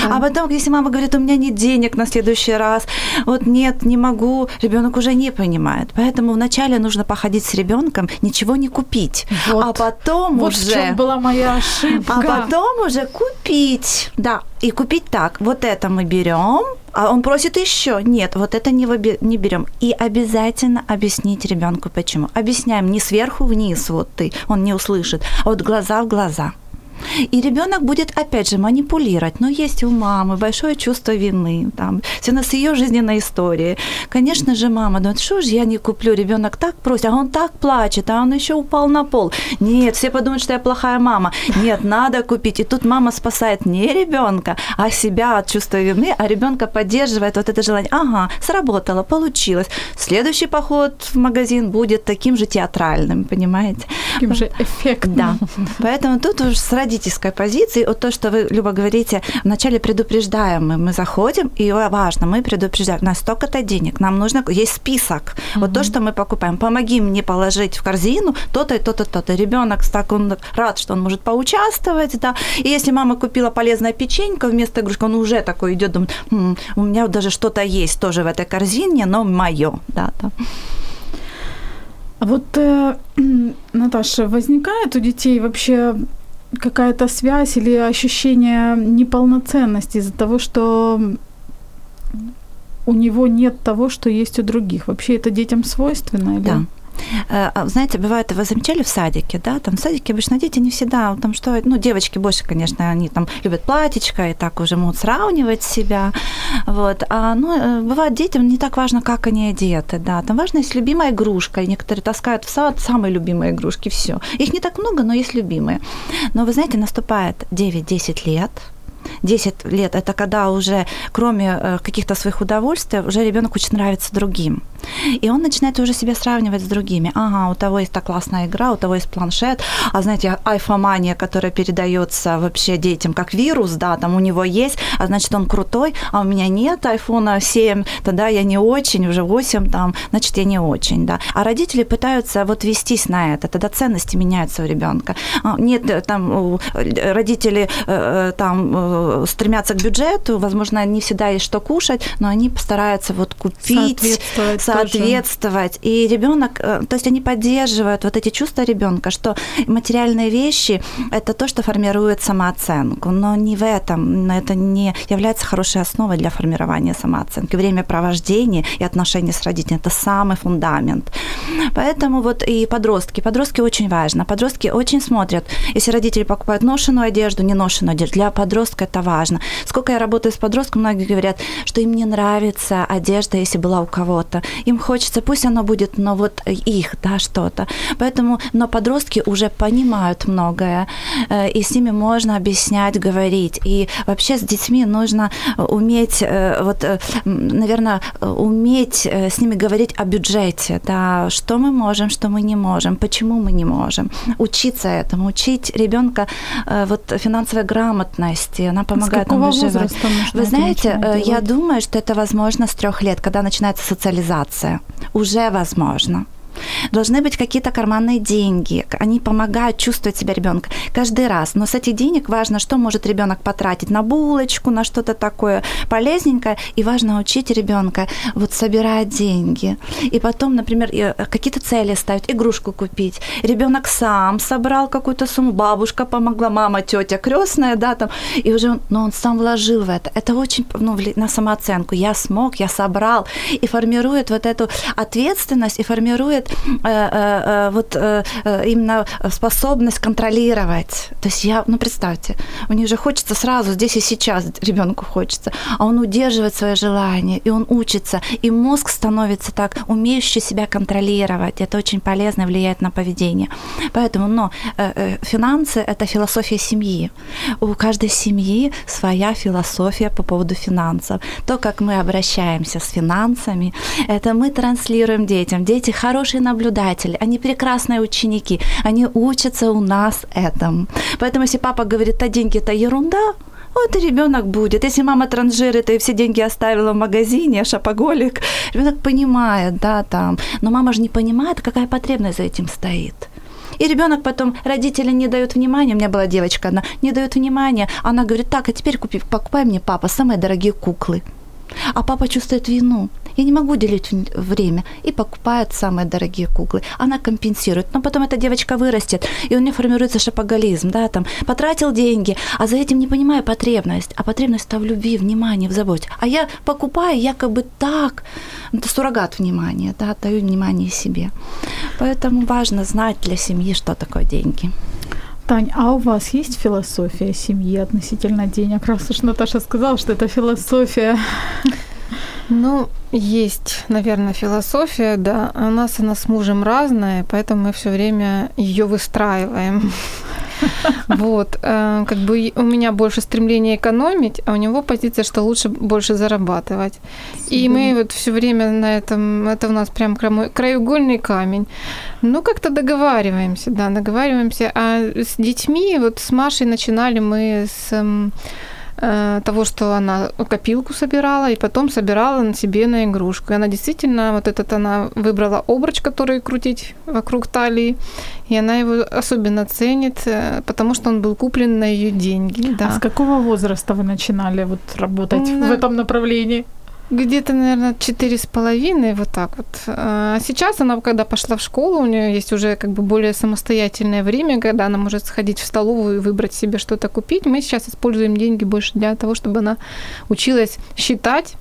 А потом, если мама говорит, у меня нет денег на следующий раз, вот нет, не могу, ребенок уже не понимает. Поэтому вначале нужно походить с ребенком, ничего не купить. Вот. А потом Вот уже... чем была моя ошибка. А потом уже купить. Да, и купить так. Вот это мы берем, а он просит еще. Нет, вот это не, выби- не берем. И обязательно объяснить ребенку почему. Объясняем не сверху вниз, вот ты, он не услышит, а вот глаза в глаза. И ребенок будет, опять же, манипулировать. Но есть у мамы большое чувство вины, там, связано с ее жизненной историей. Конечно же, мама думает, что же я не куплю, ребенок так просит, а он так плачет, а он еще упал на пол. Нет, все подумают, что я плохая мама. Нет, надо купить. И тут мама спасает не ребенка, а себя от чувства вины, а ребенка поддерживает вот это желание. Ага, сработало, получилось. Следующий поход в магазин будет таким же театральным, понимаете? Таким же эффектным. Да. Поэтому тут уже с родительской позиции, вот то, что вы, Люба, говорите, вначале предупреждаем мы, мы заходим, и важно, мы предупреждаем, у нас столько-то денег, нам нужно, есть список, вот то, что мы покупаем, помоги мне положить в корзину то-то и то-то, то-то. Ребенок так он рад, что он может поучаствовать, да, и если мама купила полезное печенье вместо игрушки, он уже такой идет, думает, «М, у меня даже что-то есть тоже в этой корзине, но мое, да, да. Вот, э, [CLEARS THROAT] Наташа, возникает у детей вообще какая-то связь или ощущение неполноценности из-за того, что у него нет того, что есть у других? Вообще это детям свойственно? Или? Да. Э, а, Знаете, бывает, вы замечали в садике, да, там в садике обычно дети не всегда, там что, ну, девочки больше, конечно, они там любят платьечко и так уже могут сравнивать себя, вот, а, ну, э, бывает, детям не так важно, как они одеты, да, там важно, есть любимая игрушка, и некоторые таскают в сад самые любимые игрушки, все. Их не так много, но есть любимые. Но вы знаете, наступает 9-10 лет, 10 лет это когда уже кроме э, каких-то своих удовольствий уже ребенок очень нравится другим. И он начинает уже себя сравнивать с другими. Ага, у того есть та классная игра, у того есть планшет, а знаете, айфомания, которая передается вообще детям как вирус, да, там у него есть, а значит он крутой, а у меня нет айфона 7, тогда я не очень, уже 8 там, значит я не очень, да. А родители пытаются вот вестись на это, тогда ценности меняются у ребенка. А, Нет, э, там э, родители там стремятся к бюджету, возможно, не всегда есть что кушать, но они постараются вот купить, Соответствовать соответствовать. И ребенок, э, то есть они поддерживают вот эти чувства ребенка, что материальные вещи – это то, что формирует самооценку, но не в этом, но это не является хорошей основой для формирования самооценки. Времяпровождение и отношения с родителями – это самый фундамент. Поэтому вот и подростки. Подростки очень важно. Подростки очень смотрят, если родители покупают ношеную одежду, не ношеную одежду. Для подростка это важно. Сколько я работаю с подростком, многие говорят, что им не нравится одежда, если была у кого-то. Им хочется, пусть она будет, но вот их, да, что-то. Поэтому, но подростки уже понимают многое, э, и с ними можно объяснять, говорить. И вообще с детьми нужно уметь, э, вот, э, наверное, уметь с ними говорить о бюджете, да, что мы можем, что мы не можем, почему мы не можем. Учиться этому, учить ребенка вот финансовой грамотности, она помогает нам выживать. Вы знаете, я думаю, что это возможно с трех лет, когда начинается социализация. Уже возможно. Должны быть какие-то карманные деньги. Они помогают чувствовать себя ребенка каждый раз. Но с этих денег важно, что может ребенок потратить на булочку, на что-то такое полезненькое. И важно учить ребенка вот собирать деньги. И потом, например, какие-то цели ставить, игрушку купить. Ребенок сам собрал какую-то сумму, бабушка помогла, мама, тетя крестная, да, там. И уже, но ну, он сам вложил в это. Это очень ну, на самооценку. Я смог, я собрал. И формирует вот эту ответственность, и формирует формирует э, э, э, вот именно способность контролировать. То есть я, ну представьте, у них же хочется сразу, здесь и сейчас ребенку хочется, а он удерживает свое желание, и он учится, и мозг становится так умеющий себя контролировать. Это очень полезно влияет на поведение. Поэтому, но финансы – это философия семьи. У каждой семьи своя философия по поводу финансов. То, как мы обращаемся с финансами, это мы транслируем детям. Дети хорошие хорошие наблюдатели, они прекрасные ученики, они учатся у нас этому. Поэтому если папа говорит, а деньги это ерунда, вот и ребенок будет. Если мама транжирит и все деньги оставила в магазине, шапоголик, ребенок понимает, да, там. Но мама же не понимает, какая потребность за этим стоит. И ребенок потом, родители не дают внимания, у меня была девочка одна, не дают внимания, она говорит, так, а теперь купи, покупай мне, папа, самые дорогие куклы. А папа чувствует вину. Я не могу уделить время. И покупает самые дорогие куклы. Она компенсирует. Но потом эта девочка вырастет, и у нее формируется шапоголизм. Да, там, потратил деньги, а за этим не понимаю потребность. А потребность-то в любви, внимании, в заботе. А я покупаю якобы так. Это суррогат внимания, да, даю внимание себе. Поэтому важно знать для семьи, что такое деньги. Тань, а у вас есть философия семьи относительно денег? Раз уж Наташа сказала, что это философия. Ну, есть, наверное, философия, да. У нас она с мужем разная, поэтому мы все время ее выстраиваем. [LAUGHS] Вот, э, как бы у меня больше стремление экономить, а у него позиция, что лучше больше зарабатывать. И мы вот все время на этом, это у нас прям краеугольный камень. Ну, как-то договариваемся, да, договариваемся. А с детьми, вот с Машей начинали мы с того, что она копилку собирала и потом собирала на себе на игрушку. И она действительно, вот этот она выбрала обруч, который крутить вокруг талии, и она его особенно ценит, э, потому что он был куплен на ее деньги. Да. А с какого возраста вы начинали вот работать на... в этом направлении? Где-то, наверное, четыре с половиной, вот так вот. А сейчас она, когда пошла в школу, у нее есть уже как бы более самостоятельное время, когда она может сходить в столовую и выбрать себе что-то купить. Мы сейчас используем деньги больше для того, чтобы она училась считать,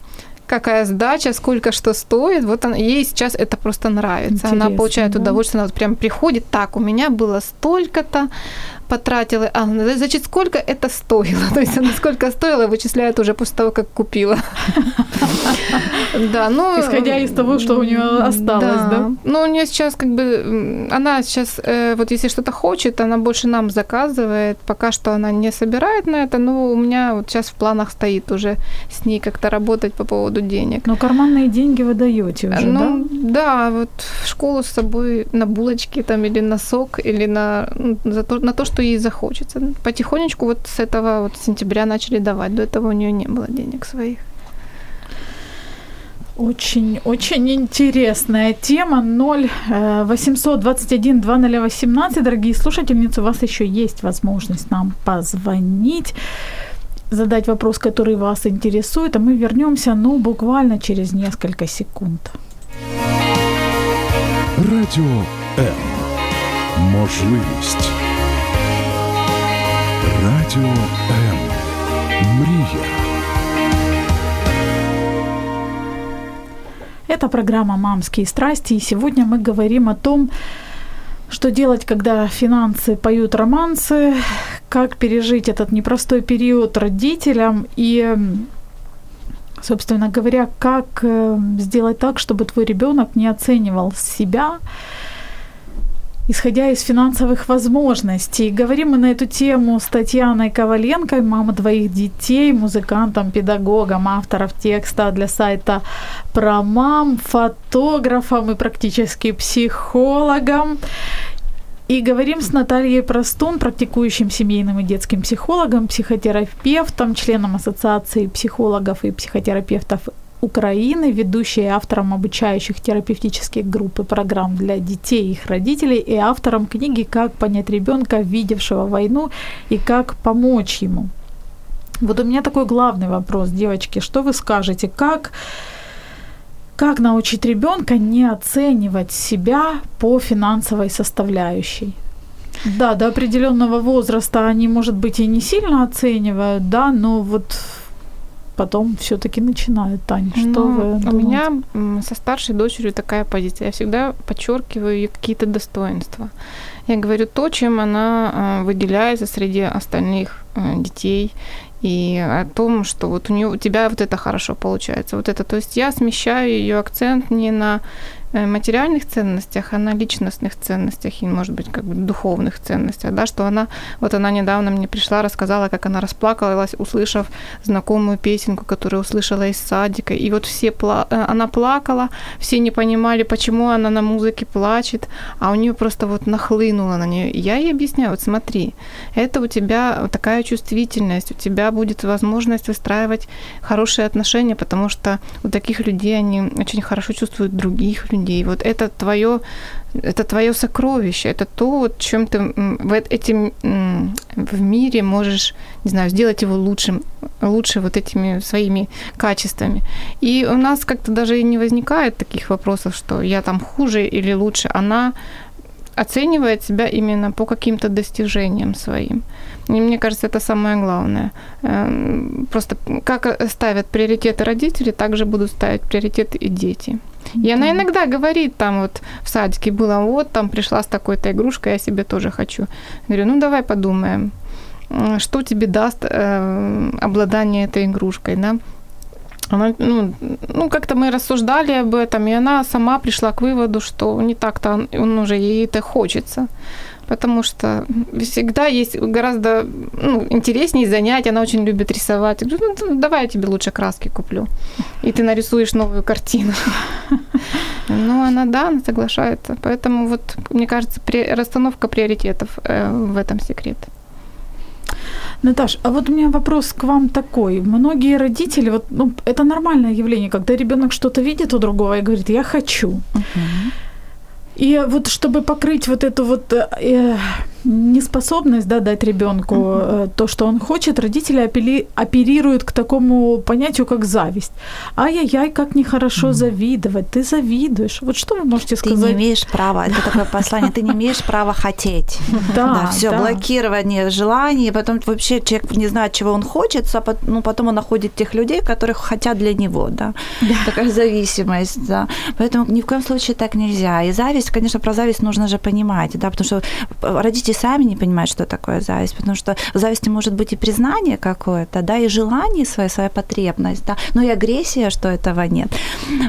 какая сдача, сколько что стоит. Вот она, ей сейчас это просто нравится. Интересно, она получает да? удовольствие, она вот прям приходит, так, у меня было столько-то, потратила, а, значит, сколько это стоило? [LAUGHS] То есть она сколько стоило, вычисляет уже после того, как купила. [LAUGHS] Да, ну... Исходя из того, что у нее осталось, да? Ну, у нее сейчас как бы... Она сейчас, э, вот если что-то хочет, она больше нам заказывает. Пока что она не собирает на это, но у меня вот сейчас в планах стоит уже с ней как-то работать по поводу денег. Но карманные деньги вы даете уже, ну, да? Да, вот в школу с собой на булочки там или на сок, или на, на то, что ей захочется. Потихонечку вот с этого вот сентября начали давать. До этого у нее не было денег своих. Очень, очень интересная тема. 0 821 2018. Дорогие слушательницы, у вас еще есть возможность нам позвонить. задать вопрос, который вас интересует, а мы вернемся, ну, буквально через несколько секунд. Радіо М. Можливість. Радіо М. Мрія. Это программа «Мамские страсти», и сегодня мы говорим о том, что делать, когда финансы поют романсы, как пережить этот непростой период родителям и, собственно говоря, как э, сделать так, чтобы твой ребенок не оценивал себя, исходя из финансовых возможностей. Говорим мы на эту тему с Татьяной Коваленко, мама двоих детей, музыкантом, педагогом, автором текста для сайта про мам, фотографом и практически психологом. И говорим с Натальей Простун, практикующим семейным и детским психологом, психотерапевтом, членом Ассоциации психологов и психотерапевтов Украины, ведущей и автором обучающих терапевтических групп и программ для детей и их родителей и автором книги «Как понять ребенка, видевшего войну, и как помочь ему». Вот у меня такой главный вопрос, девочки, что вы скажете, как как научить ребенка не оценивать себя по финансовой составляющей? Да, до определенного возраста они, может быть, и не сильно оценивают, да, но вот потом все-таки начинают. Тань, что Ну, вы У думаете? меня м, со старшей дочерью такая позиция. Я всегда подчеркиваю ее какие-то достоинства. Я говорю то, чем она э, выделяется среди остальных э, детей, и о том, что вот у нее у тебя вот это хорошо получается, вот это. То есть я смещаю ее акцент не на материальных ценностях, а на личностных ценностях и, может быть, как бы духовных ценностях, да, что она, вот она недавно мне пришла, рассказала, как она расплакалась, услышав знакомую песенку, которую услышала из садика, и вот все, пла- э, она плакала, все не понимали, почему она на музыке плачет, а у нее просто вот нахлынуло на нее. Я ей объясняю, вот смотри, это у тебя такая чувствительность, у тебя будет возможность выстраивать хорошие отношения, потому что у таких людей они очень хорошо чувствуют других людей. Вот это твое, это твое сокровище, это то, вот, чем ты в эт- этим в мире можешь, не знаю, сделать его лучшим, лучше вот этими своими качествами. И у нас как-то даже не возникает таких вопросов, что я там хуже или лучше. Она оценивает себя именно по каким-то достижениям своим. И мне кажется, это самое главное. Эм, Просто как ставят приоритеты родители, так же будут ставить приоритеты и дети. И она иногда говорит там вот в садике было, вот там пришла с такой-то игрушкой, я себе тоже хочу. Говорю, ну давай подумаем, что тебе даст э, обладание этой игрушкой, да? Она, ну, ну, как-то мы рассуждали об этом, и она сама пришла к выводу, что не так-то он, уже ей это хочется. Потому что всегда есть гораздо ну, интереснее занятия. Она очень любит рисовать. Я говорю, ну, давай я тебе лучше краски куплю. И ты нарисуешь новую картину. [LAUGHS] Ну, она, да, она соглашается. Поэтому вот, мне кажется, расстановка приоритетов э, в этом секрет. Наташ, а вот у меня вопрос к вам такой. Многие родители, вот, ну, это нормальное явление, когда ребенок что-то видит у другого и говорит, я хочу. И вот чтобы покрыть вот эту вот э, неспособность да, дать ребенку э, то, что он хочет, родители апелли- оперируют к такому понятию, как зависть. Ай-яй-яй, как нехорошо завидовать. Ты завидуешь. Вот что вы можете Ты сказать? не имеешь права, это такое послание, ты не имеешь права хотеть. [LAUGHS] Да, все, да. блокирование желаний, потом вообще человек не знает, чего он хочет, а ну, потом он находит тех людей, которых хотят для него, да. Такая зависимость, да. Поэтому ни в коем случае так нельзя. И зависть, конечно, про зависть нужно же понимать, да, потому что родители сами не понимают, что такое зависть, потому что в зависти может быть и признание какое-то, да, и желание свое, своя потребность, да, но и агрессия, что этого нет.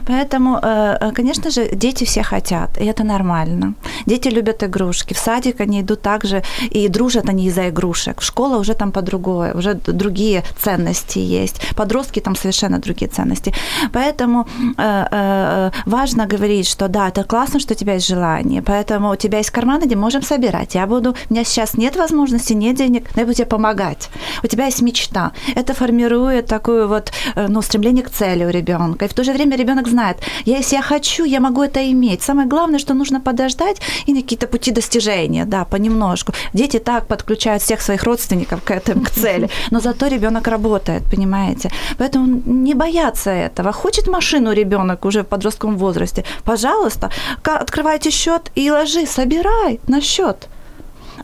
Поэтому, э, конечно же, дети все хотят, и это нормально. Дети любят игрушки. В садик они идут также, и дружат они из-за игрушек. Школа уже там по-другому, уже другие ценности есть. Подростки там совершенно другие ценности. Поэтому э, э, важно говорить, что да, это классно, что у тебя есть желание, поэтому у тебя есть карман, где можем собирать. Я буду у меня сейчас нет возможности, нет денег, но я буду тебе помогать. У тебя есть мечта. Это формирует такое вот э, ну, стремление к цели у ребенка. И в то же время ребенок знает, если я хочу, я могу это иметь. Самое главное, что нужно подождать и на какие-то пути достижения, да, понемножку. Дети так подключают всех своих родственников к этому, к цели, но зато ребенок работает, понимаете? Поэтому не бояться этого. Хочет машину ребенок уже в подростковом возрасте, пожалуйста, открывайте счет и ложи, собирай на счет.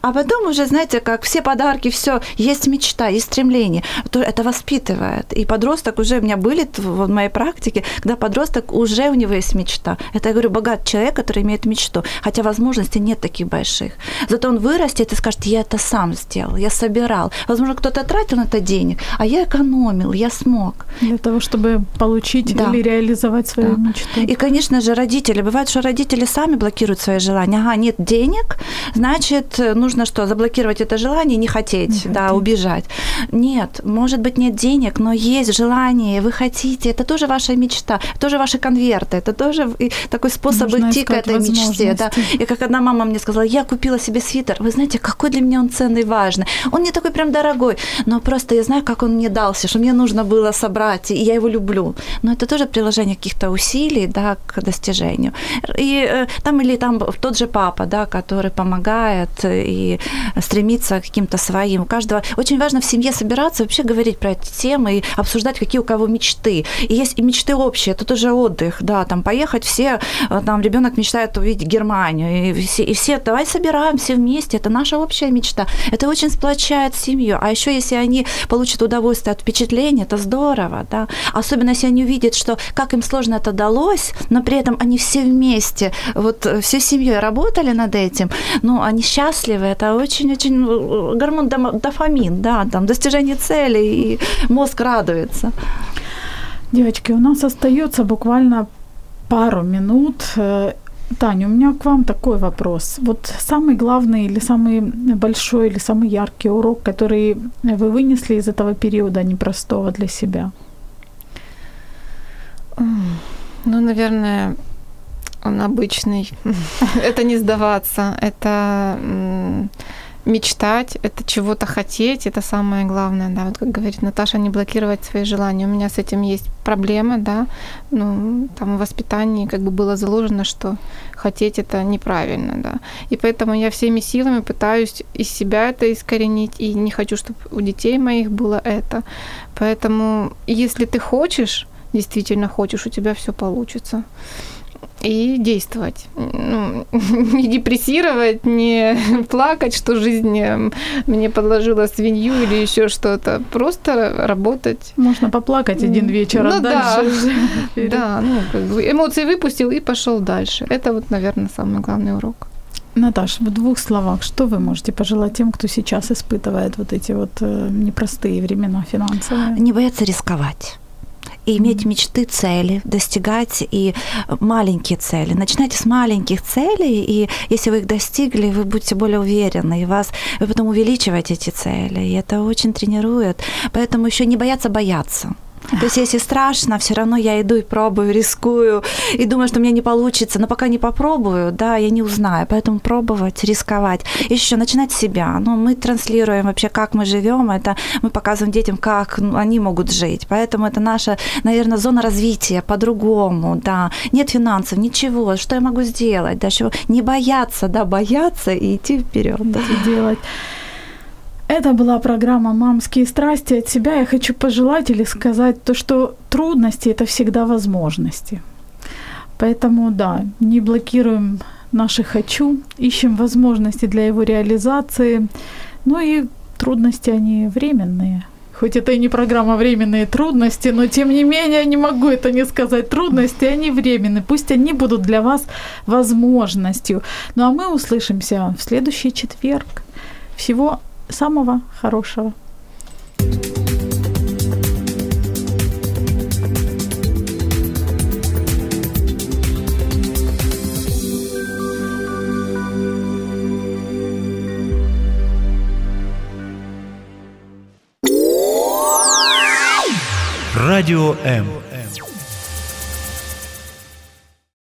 А потом уже, знаете, как все подарки, все, есть мечта, есть стремление, то это воспитывает. И подросток уже, у меня были в моей практике, когда подросток уже у него есть мечта. Это, я говорю, богат человек, который имеет мечту, хотя возможностей нет таких больших. Зато он вырастет и скажет, я это сам сделал, я собирал. Возможно, кто-то тратил на это денег, а я экономил, я смог. Для того, чтобы получить да. или реализовать свою да. мечту. И, конечно же, родители. Бывает, что родители сами блокируют свои желания. Ага, нет денег, значит, нужно что, заблокировать это желание, не хотеть, не да, хотеть. убежать. Нет, может быть, нет денег, но есть желание, вы хотите, это тоже ваша мечта, тоже ваши конверты, это тоже такой способ Нужно идти к этой мечте. Да. И как одна мама мне сказала, я купила себе свитер, вы знаете, какой для меня он ценный, важный. Он не такой прям дорогой, но просто я знаю, как он мне дался, что мне нужно было собрать, и я его люблю. Но это тоже приложение каких-то усилий, да, к достижению. И э, там или там тот же папа, да, который помогает и стремиться к каким-то своим. У каждого очень важно в семье собираться, вообще говорить про эти темы и обсуждать, какие у кого мечты. И есть и мечты общие, это тоже отдых, да, там поехать все, э, там ребенок мечтает увидеть Германию, и все, и все давай собираемся вместе, это наша общая мечта. Это очень сплочает семью. А еще если они получат удовольствие от впечатления, это здорово, да. Особенно если они увидят, что как им сложно это далось, но при этом они все вместе, вот э, всей семьей работали над этим, ну, они счастливы, это очень-очень э, гормон дофамин, да, там достижение цели, и мозг радуется. Девочки, у нас остается буквально пару минут. Э, Таня, у меня к вам такой вопрос. Вот самый главный или самый большой или самый яркий урок, который вы вынесли из этого периода непростого для себя? Ну, наверное, он обычный. [LAUGHS] это не сдаваться, это мечтать, это чего-то хотеть, это самое главное, да, вот как говорит Наташа, не блокировать свои желания. У меня с этим есть проблема, да, ну, там в воспитании как бы было заложено, что хотеть это неправильно, да, и поэтому я всеми силами пытаюсь из себя это искоренить, и не хочу, чтобы у детей моих было это, поэтому если ты хочешь, действительно хочешь, у тебя все получится и действовать. Ну, [LAUGHS] не депрессировать, не [LAUGHS] плакать, что жизнь э, мне подложила свинью или еще что-то. Просто работать. Можно поплакать один вечер, а ну, а дальше... Да, [LAUGHS] да ну, как бы эмоции выпустил и пошел дальше. Это вот, наверное, самый главный урок. Наташа, в двух словах, что вы можете пожелать тем, кто сейчас испытывает вот эти вот э, непростые времена финансовые? Не бояться рисковать и иметь мечты, цели, достигать и маленькие цели. Начинайте с маленьких целей, и если вы их достигли, вы будете более уверены, и вас вы потом увеличиваете эти цели, и это очень тренирует. Поэтому еще не бояться бояться. То есть, если страшно, все равно я иду и пробую, рискую, и думаю, что у меня не получится. Но пока не попробую, да, я не узнаю. Поэтому пробовать, рисковать. И еще начинать с себя. Ну, мы транслируем вообще, как мы живем. Это мы показываем детям, как ну, они могут жить. Поэтому это наша, наверное, зона развития по-другому, да. Нет финансов, ничего. Что я могу сделать? Да, что не бояться, да, бояться и идти вперед. Да. делать. Это была программа «Мамские страсти». От себя я хочу пожелать или сказать то, что трудности – это всегда возможности. Поэтому, да, не блокируем наши «хочу», ищем возможности для его реализации. Ну и трудности, они временные. Хоть это и не программа «Временные трудности», но тем не менее не могу это не сказать. Трудности, они временные. Пусть они будут для вас возможностью. Ну а мы услышимся в следующий четверг. Всего самого хорошего. Радио М.